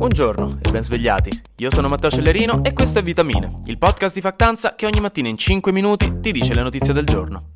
Buongiorno e ben svegliati. Io sono Matteo Cellerino e questo è Vitamine, il podcast di Factanza che ogni mattina in 5 minuti ti dice le notizie del giorno.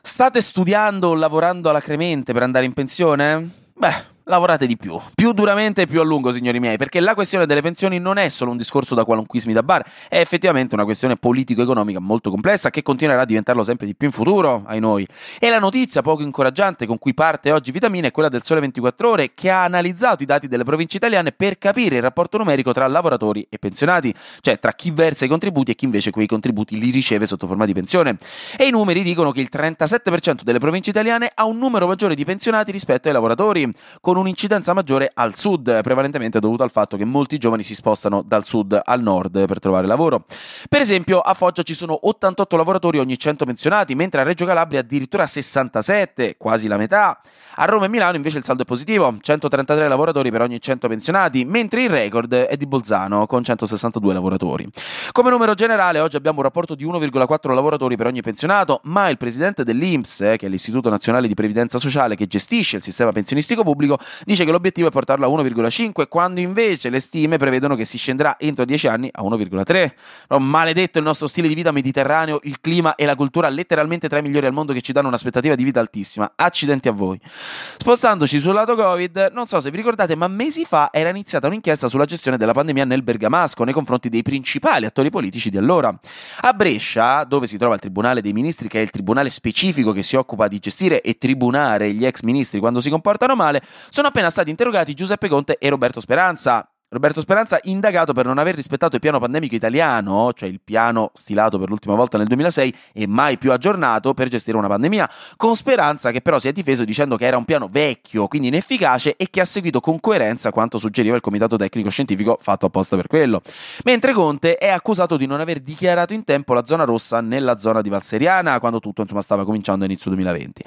State studiando o lavorando alla Cremente per andare in pensione? Beh, lavorate di più, più duramente e più a lungo, signori miei, perché la questione delle pensioni non è solo un discorso da qualunquismi da bar, è effettivamente una questione politico-economica molto complessa che continuerà a diventarlo sempre di più in futuro, ai noi. E la notizia poco incoraggiante con cui parte oggi Vitamina è quella del Sole 24 Ore, che ha analizzato i dati delle province italiane per capire il rapporto numerico tra lavoratori e pensionati, cioè tra chi versa i contributi e chi invece quei contributi li riceve sotto forma di pensione. E i numeri dicono che il 37% delle province italiane ha un numero maggiore di pensionati rispetto ai lavoratori, con con un'incidenza maggiore al sud, prevalentemente dovuto al fatto che molti giovani si spostano dal sud al nord per trovare lavoro. Per esempio, a Foggia ci sono 88 lavoratori ogni 100 pensionati, mentre a Reggio Calabria addirittura 67, quasi la metà. A Roma e Milano invece il saldo è positivo, 133 lavoratori per ogni 100 pensionati, mentre il record è di Bolzano con 162 lavoratori. Come numero generale oggi abbiamo un rapporto di 1,4 lavoratori per ogni pensionato, ma il presidente dell'INPS, che è l'Istituto Nazionale di Previdenza Sociale che gestisce il sistema pensionistico pubblico, dice che l'obiettivo è portarlo a 1,5 quando invece le stime prevedono che si scenderà entro 10 anni a 1,3. No, maledetto il nostro stile di vita mediterraneo, il clima e la cultura letteralmente tra i migliori al mondo che ci danno un'aspettativa di vita altissima. Accidenti a voi. Spostandoci sul lato Covid, non so se vi ricordate, ma mesi fa era iniziata un'inchiesta sulla gestione della pandemia nel Bergamasco nei confronti dei principali attori politici di allora. A Brescia, dove si trova il Tribunale dei Ministri, che è il tribunale specifico che si occupa di gestire e tribunare gli ex ministri quando si comportano male, sono appena stati interrogati Giuseppe Conte e Roberto Speranza. Roberto Speranza indagato per non aver rispettato il piano pandemico italiano, cioè il piano stilato per l'ultima volta nel 2006 e mai più aggiornato per gestire una pandemia, con Speranza che però si è difeso dicendo che era un piano vecchio, quindi inefficace e che ha seguito con coerenza quanto suggeriva il comitato tecnico scientifico fatto apposta per quello. Mentre Conte è accusato di non aver dichiarato in tempo la zona rossa nella zona di Valseriana quando tutto insomma, stava cominciando a inizio 2020.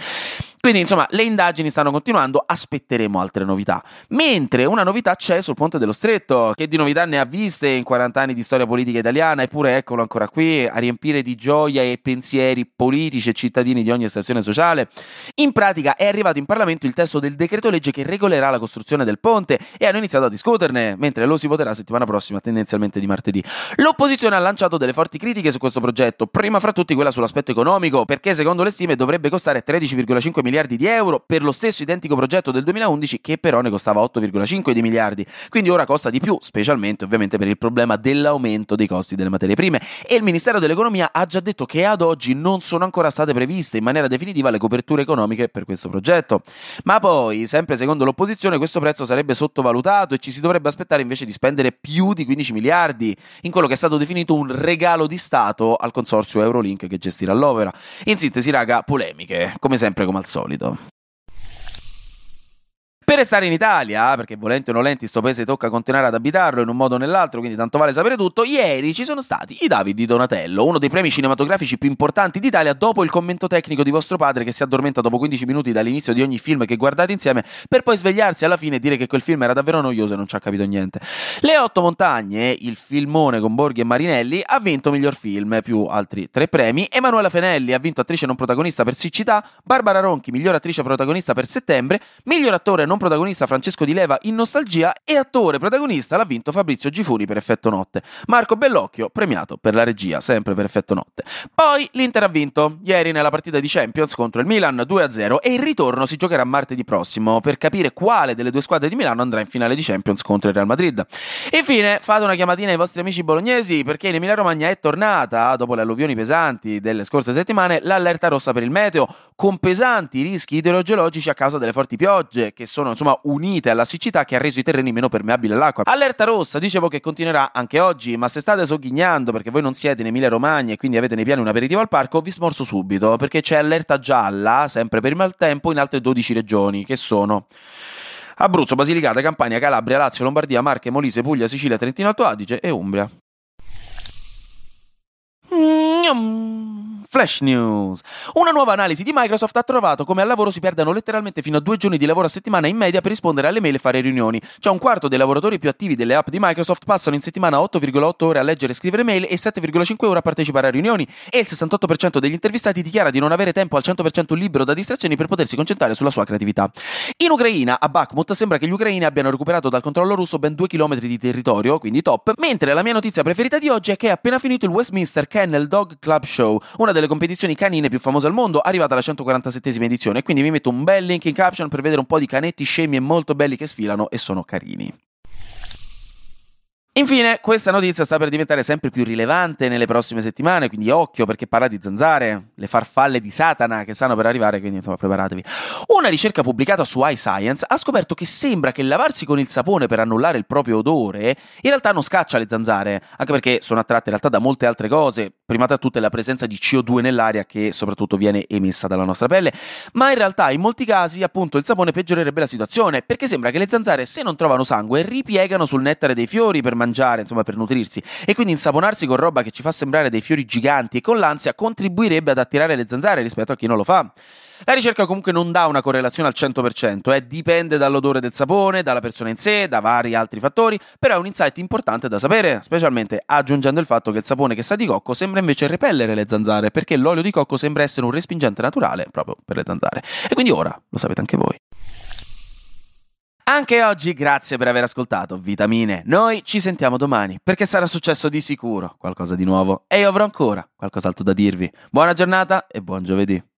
Quindi, insomma, le indagini stanno continuando, aspetteremo altre novità. Mentre una novità c'è sul Ponte dello Stretto, che di novità ne ha viste in 40 anni di storia politica italiana, eppure eccolo ancora qui a riempire di gioia e pensieri politici e cittadini di ogni stazione sociale. In pratica è arrivato in Parlamento il testo del decreto legge che regolerà la costruzione del ponte e hanno iniziato a discuterne, mentre lo si voterà settimana prossima, tendenzialmente di martedì. L'opposizione ha lanciato delle forti critiche su questo progetto, prima fra tutti quella sull'aspetto economico, perché secondo le stime dovrebbe costare 13,5 milioni miliardi di euro per lo stesso identico progetto del 2011 che però ne costava 8,5 di miliardi, quindi ora costa di più, specialmente ovviamente per il problema dell'aumento dei costi delle materie prime e il Ministero dell'Economia ha già detto che ad oggi non sono ancora state previste in maniera definitiva le coperture economiche per questo progetto. Ma poi, sempre secondo l'opposizione, questo prezzo sarebbe sottovalutato e ci si dovrebbe aspettare invece di spendere più di 15 miliardi in quello che è stato definito un regalo di Stato al consorzio Eurolink che gestirà l'opera. In sintesi, raga, polemiche, come sempre come al solito sólido. Per restare in Italia, perché volenti o nolenti sto paese tocca continuare ad abitarlo in un modo o nell'altro, quindi tanto vale sapere tutto, ieri ci sono stati i David di Donatello, uno dei premi cinematografici più importanti d'Italia dopo il commento tecnico di vostro padre che si addormenta dopo 15 minuti dall'inizio di ogni film che guardate insieme per poi svegliarsi alla fine e dire che quel film era davvero noioso e non ci ha capito niente. Le Otto Montagne, il filmone con Borghi e Marinelli, ha vinto miglior film, più altri tre premi. Emanuela Fenelli ha vinto attrice non protagonista per Siccità, Barbara Ronchi miglior attrice protagonista per Settembre, miglior attore non protagonista Francesco Di Leva in Nostalgia e attore protagonista l'ha vinto Fabrizio Gifuni per Effetto Notte. Marco Bellocchio premiato per la regia, sempre per Effetto Notte. Poi l'Inter ha vinto ieri nella partita di Champions contro il Milan 2-0 e il ritorno si giocherà martedì prossimo per capire quale delle due squadre di Milano andrà in finale di Champions contro il Real Madrid. Infine fate una chiamatina ai vostri amici bolognesi perché in Emilia Romagna è tornata, dopo le alluvioni pesanti delle scorse settimane, l'allerta rossa per il meteo, con pesanti rischi idrogeologici a causa delle forti piogge che sono insomma unite alla siccità che ha reso i terreni meno permeabili all'acqua. Allerta rossa, dicevo che continuerà anche oggi, ma se state sogghignando perché voi non siete in Emilia Romagna e quindi avete nei piani un aperitivo al parco, vi smorzo subito perché c'è allerta gialla, sempre per il maltempo, in altre 12 regioni, che sono Abruzzo, Basilicata, Campania, Calabria, Lazio, Lombardia, Marche, Molise, Puglia, Sicilia, Trentino Alto Adige e Umbria. Flash News. Una nuova analisi di Microsoft ha trovato come al lavoro si perdano letteralmente fino a due giorni di lavoro a settimana in media per rispondere alle mail e fare riunioni. Cioè un quarto dei lavoratori più attivi delle app di Microsoft passano in settimana 8,8 ore a leggere e scrivere mail e 7,5 ore a partecipare a riunioni e il 68% degli intervistati dichiara di non avere tempo al 100% libero da distrazioni per potersi concentrare sulla sua creatività. In Ucraina, a Bakhmut, sembra che gli ucraini abbiano recuperato dal controllo russo ben 2 km di territorio, quindi top, mentre la mia notizia preferita di oggi è che è appena finito il Westminster Kennel Dog Club Show, una delle competizioni canine più famose al mondo, arrivata alla 147esima edizione, quindi vi metto un bel link in caption per vedere un po' di canetti scemi e molto belli che sfilano e sono carini. Infine, questa notizia sta per diventare sempre più rilevante nelle prossime settimane, quindi occhio perché parla di zanzare, le farfalle di Satana che stanno per arrivare, quindi insomma preparatevi. Una ricerca pubblicata su iScience ha scoperto che sembra che lavarsi con il sapone per annullare il proprio odore in realtà non scaccia le zanzare, anche perché sono attratte in realtà da molte altre cose, prima tra tutte la presenza di CO2 nell'aria che soprattutto viene emessa dalla nostra pelle, ma in realtà in molti casi appunto il sapone peggiorerebbe la situazione, perché sembra che le zanzare se non trovano sangue ripiegano sul nettare dei fiori per mangiare, insomma per nutrirsi, e quindi insaponarsi con roba che ci fa sembrare dei fiori giganti e con l'ansia contribuirebbe ad attirare le zanzare rispetto a chi non lo fa. La ricerca comunque non dà una correlazione al 100%, eh, dipende dall'odore del sapone, dalla persona in sé, da vari altri fattori, però è un insight importante da sapere, specialmente aggiungendo il fatto che il sapone che sa di cocco sembra invece repellere le zanzare, perché l'olio di cocco sembra essere un respingente naturale proprio per le zanzare. E quindi ora lo sapete anche voi. Anche oggi grazie per aver ascoltato Vitamine. Noi ci sentiamo domani perché sarà successo di sicuro qualcosa di nuovo e io avrò ancora qualcos'altro da dirvi. Buona giornata e buon giovedì.